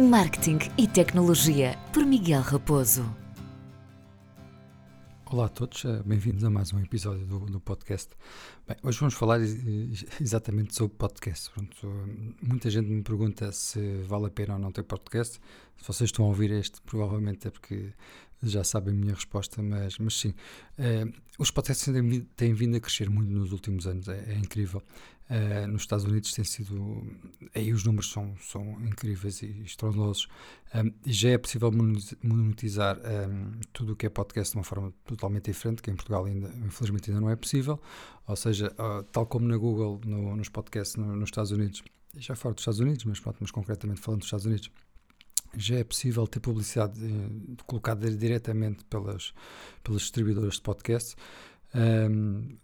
Marketing e Tecnologia, por Miguel Raposo. Olá a todos, eh, bem-vindos a mais um episódio do, do podcast. Bem, hoje vamos falar exatamente sobre podcast. Pronto, muita gente me pergunta se vale a pena ou não ter podcast. Se vocês estão a ouvir este, provavelmente é porque já sabem a minha resposta, mas, mas sim. Uh, os podcasts têm, vindo a crescer muito nos últimos anos, é, é incrível. Uh, nos Estados Unidos tem sido. Aí os números são, são incríveis e estrondosos. Um, já é possível monetizar um, tudo o que é podcast de uma forma totalmente diferente, que em Portugal ainda, infelizmente, ainda não é possível. Ou seja, uh, tal como na Google, no, nos podcasts no, nos Estados Unidos, já fora dos Estados Unidos, mas, pronto, mas concretamente falando dos Estados Unidos, já é possível ter publicidade eh, colocada diretamente pelas, pelas distribuidoras de podcasts. Um,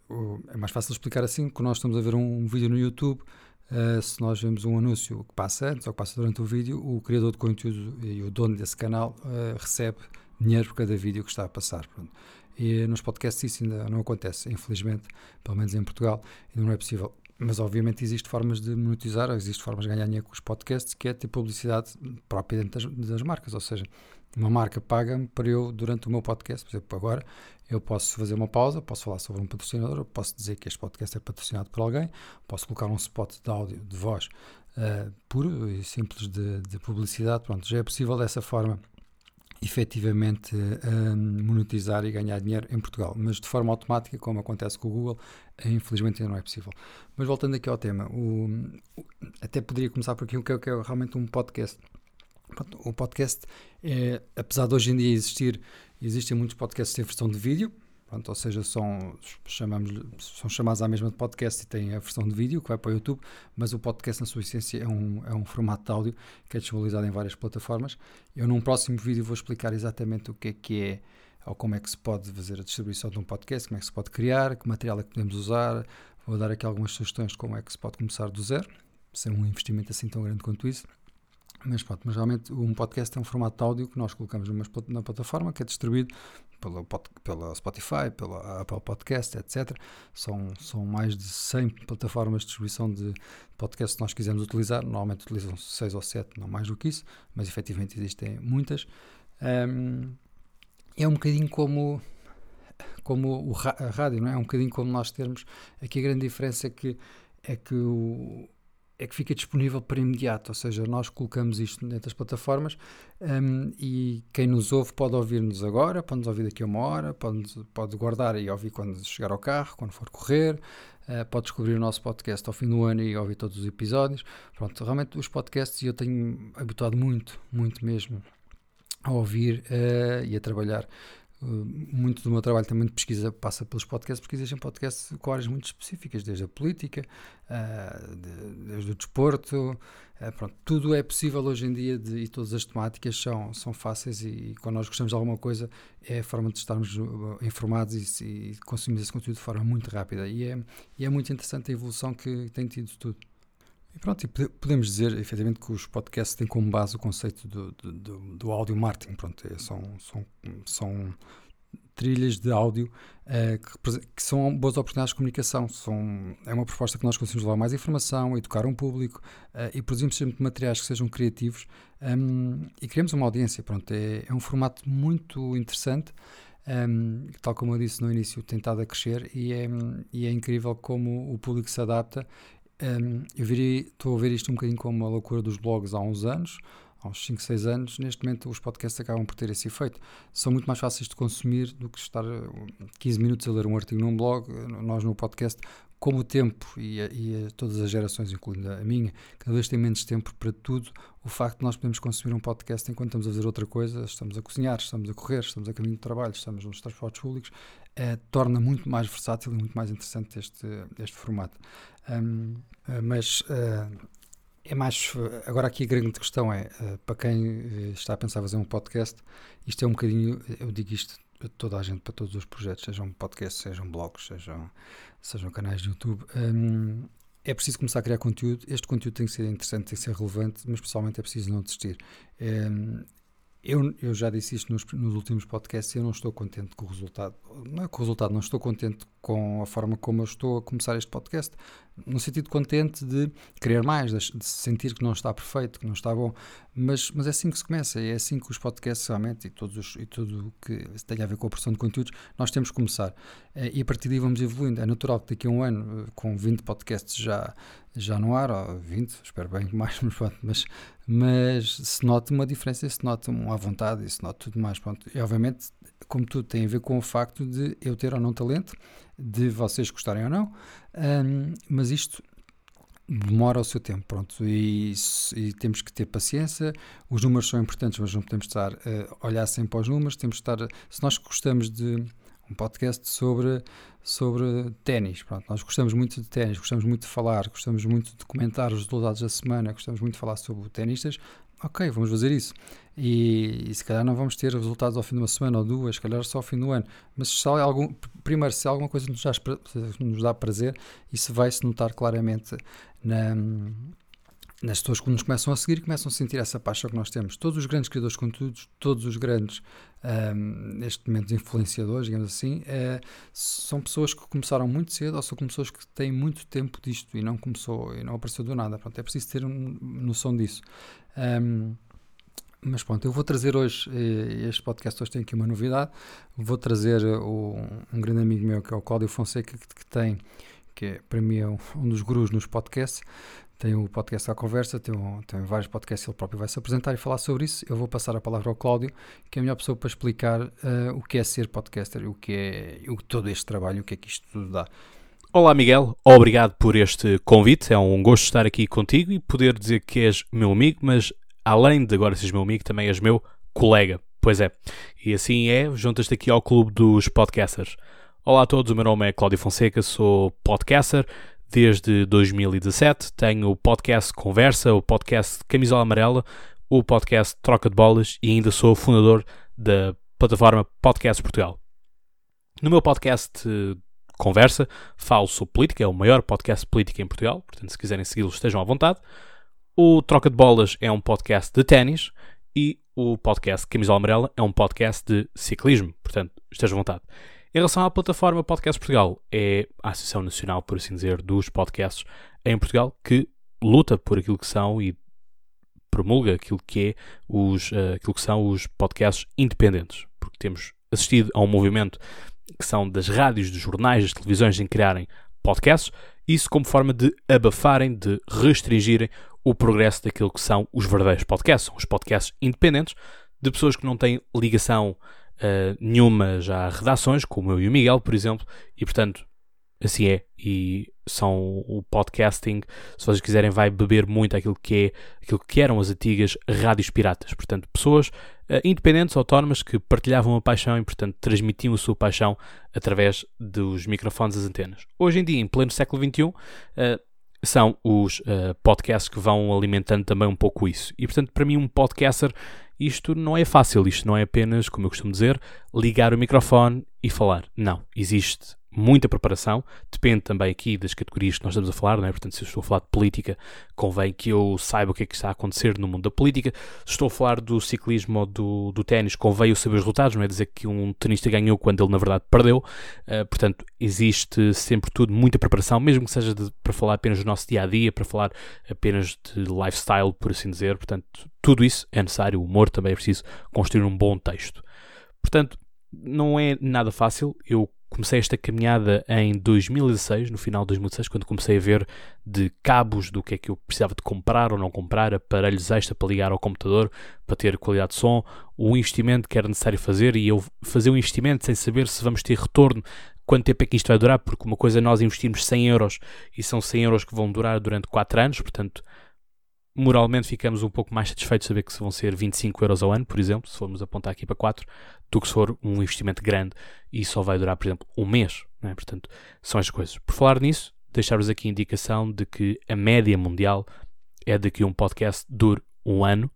é mais fácil explicar assim, que nós estamos a ver um, um vídeo no YouTube, uh, se nós vemos um anúncio que passa antes ou que passa durante o vídeo, o criador de conteúdo e o dono desse canal uh, recebe dinheiro por cada vídeo que está a passar. Pronto. E nos podcasts isso ainda não acontece, infelizmente, pelo menos em Portugal, ainda não é possível. Mas obviamente existem formas de monetizar, existem formas de ganhar dinheiro com os podcasts, que é ter publicidade própria dentro das, das marcas, ou seja, uma marca paga-me para eu, durante o meu podcast, por exemplo, agora, eu posso fazer uma pausa, posso falar sobre um patrocinador, posso dizer que este podcast é patrocinado por alguém, posso colocar um spot de áudio, de voz, uh, puro e simples de, de, publicidade, pronto, já é possível dessa forma efetivamente uh, monetizar e ganhar dinheiro em Portugal, mas de forma automática, como acontece com o Google, infelizmente ainda não é possível. Mas voltando aqui ao tema, o, o, até poderia começar por aqui o que é, é realmente um podcast. O podcast, é, apesar de hoje em dia existir, existem muitos podcasts em versão de vídeo, Pronto, ou seja, são, chamamos, são chamados à mesma de podcast e têm a versão de vídeo que vai para o YouTube, mas o podcast, na sua essência, é um, é um formato de áudio que é disponibilizado em várias plataformas. Eu, num próximo vídeo, vou explicar exatamente o que é que é ou como é que se pode fazer a distribuição de um podcast, como é que se pode criar, que material é que podemos usar. Vou dar aqui algumas sugestões de como é que se pode começar do zero, sem um investimento assim tão grande quanto isso. Mas pronto, mas realmente um podcast é um formato de áudio que nós colocamos numa, na plataforma que é distribuído pela, pela Spotify, pela Apple Podcast, etc. São, são mais de 100 plataformas de distribuição de podcast que nós quisermos utilizar. Normalmente utilizam 6 ou 7, não mais do que isso, mas efetivamente existem muitas. Um, é um bocadinho como, como a rádio, não é? É um bocadinho como nós termos. Aqui a grande diferença é que, é que o é que fica disponível para imediato, ou seja, nós colocamos isto dentro das plataformas um, e quem nos ouve pode ouvir-nos agora, pode nos ouvir daqui a uma hora, pode, pode guardar e ouvir quando chegar ao carro, quando for correr, uh, pode descobrir o nosso podcast ao fim do ano e ouvir todos os episódios. Pronto, realmente os podcasts eu tenho habituado muito, muito mesmo a ouvir uh, e a trabalhar muito do meu trabalho também de pesquisa passa pelos podcasts, porque existem podcasts com áreas muito específicas, desde a política, uh, desde o desporto, uh, pronto, tudo é possível hoje em dia de, e todas as temáticas são, são fáceis e, e, quando nós gostamos de alguma coisa é a forma de estarmos informados e, e esse conteúdo de forma muito rápida e é, e é muito interessante a evolução que tem tido tudo. E pronto, e podemos dizer efetivamente que os podcasts têm como base o conceito do, do, do, áudio marketing. Pronto, é, são, são, são trilhas de áudio uh, que, que, são boas oportunidades de comunicação. São, é uma proposta que nós conseguimos levar mais informação, educar um público uh, e produzimos sempre materiais que sejam criativos um, e criamos uma audiência. Pronto, é, é um formato muito interessante. Um, tal como eu disse no início, tentado a crescer e é, e é incrível como o público se adapta um, eu estou a ver isto um bocadinho como a loucura dos blogs há uns anos, uns 5, 6 anos. Neste momento, os podcasts acabam por ter esse efeito. São muito mais fáceis de consumir do que estar 15 minutos a ler um artigo num blog. Nós, no podcast, como o tempo e, a, e a todas as gerações, incluindo a minha, cada vez tem menos tempo para tudo, o facto de nós podermos consumir um podcast enquanto estamos a fazer outra coisa, estamos a cozinhar, estamos a correr, estamos a caminho de trabalho, estamos nos transportes públicos, é, torna muito mais versátil e muito mais interessante este, este formato. Um, eh, mas uh, é mais. Agora, aqui a grande questão é: uh, para quem está a pensar fazer um podcast, isto é um bocadinho. Eu digo isto a toda a gente, para todos os projetos, sejam podcasts, sejam blogs, sejam, sejam canais de YouTube. Um, é preciso começar a criar conteúdo. Este conteúdo tem que ser interessante, tem que ser relevante, mas pessoalmente é preciso não desistir. Um, eu, eu já disse isto nos, nos, últimos podcasts eu não estou contente com o resultado. Não é com o resultado, não estou contente com a forma como eu estou a começar este podcast, no sentido contente de querer mais, de sentir que não está perfeito, que não está bom, mas, mas é assim que se começa, é assim que os podcasts realmente e, todos os, e tudo o que tem a ver com a produção de conteúdos, nós temos que começar. Eh, e a partir daí vamos evoluindo. É natural que daqui a um ano, eh, com 20 podcasts já, já no ar, ou 20, espero bem que mais, mas, pronto, mas, mas se note uma diferença, se note uma vontade, se note tudo mais. Pronto. E obviamente, como tudo tem a ver com o facto de eu ter ou não talento, de vocês gostarem ou não, um, mas isto demora o seu tempo, pronto, e, e, temos que ter paciência, os números são importantes, mas não podemos estar a olhar sempre para os números, temos que estar, se nós gostamos de um podcast sobre, sobre ténis, nós gostamos muito de ténis, gostamos muito de falar, gostamos muito de comentar os resultados da semana, gostamos muito de falar sobre tenistas, ok, vamos fazer isso. E, e, se calhar não vamos ter resultados ao fim de uma semana ou duas, se calhar só ao fim do ano. Mas se algum, primeiro, se alguma coisa nos dá, nos dá prazer, isso vai-se notar claramente na, nas pessoas que nos começam a seguir começam a sentir essa paixão que nós temos. Todos os grandes criadores de conteúdos, todos os grandes, um, neste momento, influenciadores, digamos assim, uh, são pessoas que começaram muito cedo ou são pessoas que têm muito tempo disto e não começou e não apareceu do nada. Pronto, é preciso ter um, noção disso. Um, mas pronto, eu vou trazer hoje, eh, este podcast hoje tem aqui uma novidade, vou trazer o, um grande amigo meu que é o Cláudio Fonseca, que, que tem, que é, para mim é um, um, dos gurus nos podcasts, tem o podcast à conversa, tem, um, tem vários podcasts, ele próprio vai se apresentar e falar sobre isso. Eu vou passar a palavra ao Cláudio, que é a melhor pessoa para explicar uh, o que é ser podcaster, o que é o, todo este trabalho, o que é que isto tudo dá. Olá Miguel, obrigado por este convite. É um gosto estar aqui contigo e poder dizer que és meu amigo, mas além de agora seres meu amigo, também és meu colega. Pois é. E assim é, juntas-te aqui ao clube dos podcasters. Olá a todos, o meu nome é Cláudio Fonseca, sou podcaster desde 2017. Tenho o podcast Conversa, o podcast Camisola Amarela, o podcast Troca de Bolas e ainda sou fundador da plataforma Podcast Portugal. No meu podcast Conversa falo sobre política, é o maior podcast de política em Portugal, portanto, se quiserem segui-lo, estejam à vontade. O Troca de Bolas é um podcast de ténis e o podcast Camisola Amarela é um podcast de ciclismo, portanto, esteja à vontade. Em relação à plataforma Podcast Portugal, é a Associação Nacional, por assim dizer, dos podcasts em Portugal que luta por aquilo que são e promulga aquilo que, é os, uh, aquilo que são os podcasts independentes, porque temos assistido a um movimento que são das rádios, dos jornais, das televisões em criarem podcasts, isso como forma de abafarem, de restringirem o progresso daquilo que são os verdadeiros podcasts, os podcasts independentes de pessoas que não têm ligação uh, nenhuma já redações, como eu e o Miguel, por exemplo, e portanto assim é. E são o podcasting, se vocês quiserem, vai beber muito aquilo que é aquilo que eram as antigas rádios piratas. Portanto, pessoas uh, independentes, autónomas, que partilhavam a paixão e, portanto, transmitiam a sua paixão através dos microfones das antenas. Hoje em dia, em pleno século XXI, uh, eh, são os uh, podcasts que vão alimentando também um pouco isso. E, portanto, para mim, um podcaster, isto não é fácil. Isto não é apenas, como eu costumo dizer, ligar o microfone e falar. Não. Existe muita preparação, depende também aqui das categorias que nós estamos a falar, não é? Portanto, se eu estou a falar de política, convém que eu saiba o que é que está a acontecer no mundo da política. Se estou a falar do ciclismo ou do, do ténis, convém eu saber os resultados, não é dizer que um tenista ganhou quando ele na verdade perdeu. Uh, portanto, existe sempre tudo, muita preparação, mesmo que seja de, para falar apenas do nosso dia a dia, para falar apenas de lifestyle, por assim dizer. Portanto, tudo isso é necessário, o humor também é preciso construir um bom texto. Portanto, não é nada fácil. Eu comecei esta caminhada em 2016, no final de 2016, quando comecei a ver de cabos do que é que eu precisava de comprar ou não comprar, aparelhos extra para ligar ao computador, para ter qualidade de som, o investimento que era necessário fazer e eu fazer um investimento sem saber se vamos ter retorno, quanto tempo é que isto vai durar, porque uma coisa é nós investirmos 100 euros e são 100 euros que vão durar durante 4 anos, portanto moralmente ficamos um pouco mais satisfeitos de saber que vão ser 25 euros ao ano, por exemplo, se formos apontar aqui para 4, do que se for um investimento grande e só vai durar, por exemplo, um mês. É? Portanto, são as coisas. Por falar nisso, deixar-vos aqui a indicação de que a média mundial é de que um podcast dure um ano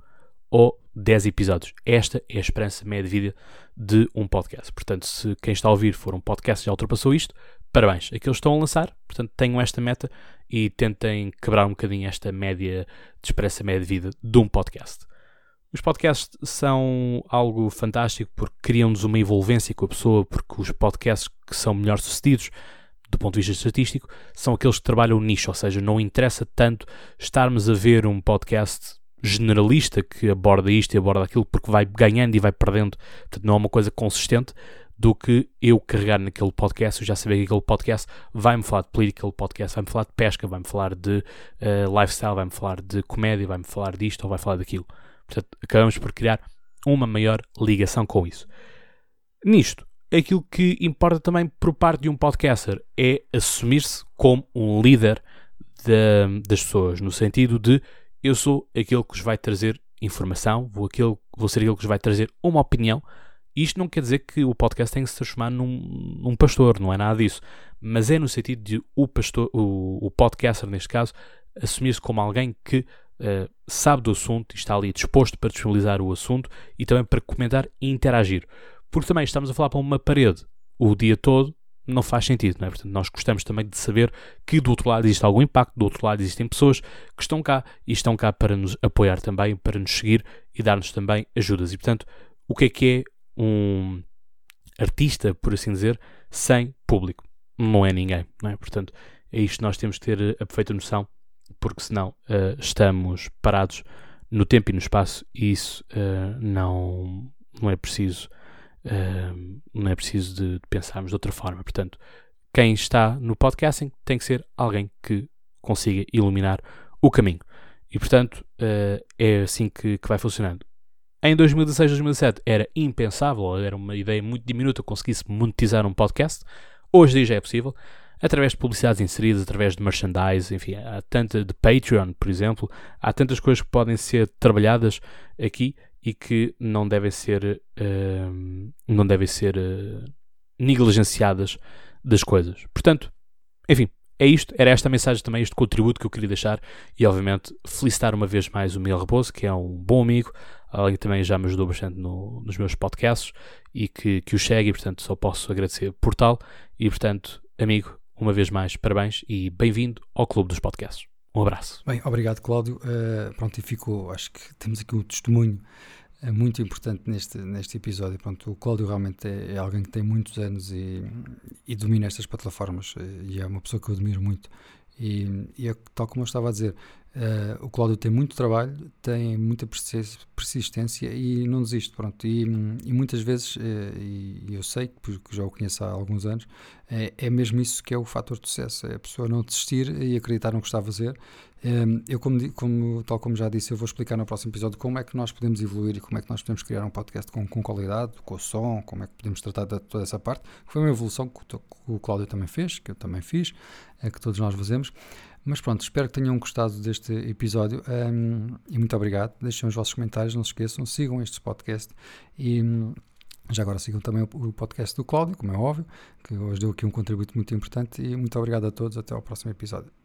ou 10 episódios. Esta é a esperança média de vida de um podcast. Portanto, se quem está a ouvir for um podcast que já ultrapassou isto, parabéns. Aqueles estão a lançar, portanto, tenham esta meta e tentem quebrar um bocadinho esta média de esperança média de vida de um podcast. Os podcasts são algo fantástico porque criam-nos uma envolvência com a pessoa, porque os podcasts que são melhor sucedidos do ponto de vista estatístico, são aqueles que trabalham nicho, ou seja, não interessa tanto estarmos a ver um podcast generalista que aborda isto e aborda aquilo porque vai ganhando e vai perdendo, portanto não é uma coisa consistente do que eu carregar naquele podcast, eu já saber que aquele podcast vai-me falar de política, aquele podcast vai-me falar de pesca, vai-me falar de uh, lifestyle, vai-me falar de comédia, vai-me falar disto ou vai falar daquilo. Portanto, acabamos por criar uma maior ligação com isso. Nisto, aquilo que importa também por parte de um podcaster é assumir-se como um líder de, das pessoas, no sentido de eu sou aquele que vos vai trazer informação, vou, aquele, vou ser aquele que vos vai trazer uma opinião. Isto não quer dizer que o podcast tenha que se transformar num, num pastor, não é nada disso. Mas é no sentido de o, pastor, o, o podcaster, neste caso, assumir-se como alguém que uh, sabe do assunto e está ali disposto para disponibilizar o assunto e também para comentar e interagir. Porque também estamos a falar para uma parede o dia todo, não faz sentido, não é? Portanto, nós gostamos também de saber que do outro lado existe algum impacto, do outro lado existem pessoas que estão cá e estão cá para nos apoiar também, para nos seguir e dar-nos também ajudas. E portanto, o que é que é um artista, por assim dizer, sem público? Não é ninguém, não é? Portanto, é isto que nós temos que ter a perfeita noção, porque senão uh, estamos parados no tempo e no espaço e isso uh, não, não é preciso Uh, não é preciso de, de, pensarmos de outra forma. Portanto, quem está no podcasting tem que ser alguém que consiga iluminar o caminho. E, portanto, é assim que, que vai funcionando. Em 2016, 2017 era impensável, era uma ideia muito diminuta conseguisse monetizar um podcast. Hoje já é possível, através de publicidades inseridas, através de merchandise, enfim, há tanta de Patreon, por exemplo, há tantas coisas que podem ser trabalhadas aqui e que não devem ser, uh, não devem ser uh, negligenciadas das coisas. Portanto, enfim, é isto, era esta mensagem também, este contributo que eu queria deixar e, obviamente, felicitar uma vez mais o Miguel Raposo, que é um bom amigo, alguém que também já me ajudou bastante no, nos meus podcasts e que, que o segue, e, portanto, só posso agradecer por tal. E, portanto, amigo, uma vez mais, parabéns e bem-vindo ao Clube dos Podcasts. Um abraço. Bem, obrigado, Cláudio. Uh, pronto, e ficou, acho que temos aqui um testemunho uh, muito importante neste, neste episódio. Pronto, o Cláudio realmente é, é alguém que tem muitos anos e, e domina estas plataformas uh, e é uma pessoa que eu admiro muito. E, e é tal como eu estava a dizer, Uh, o Cláudio tem muito trabalho, tem muita persistência e não desiste, pronto. E, e muitas vezes, uh, e eu sei, porque já o conheço há alguns anos, é, é mesmo isso que é o fator de sucesso, é a pessoa não desistir e acreditar no que está a fazer. Uh, eu, como, como, tal como já disse, eu vou explicar no próximo episódio como é que nós podemos evoluir e como é que nós podemos criar um podcast com, com qualidade, com som, como é que podemos tratar de toda essa parte, que foi uma evolução que o, que o Cláudio também fez, que eu também fiz, que todos nós fazemos. Mas pronto, espero que tenham gostado deste episódio um, e muito obrigado. Deixem os vossos comentários, não se esqueçam, sigam este podcast e hum, já agora sigam também o podcast do Cláudio, como é óbvio, que hoje deu aqui um contributo muito importante e muito obrigado a todos. Até ao próximo episódio.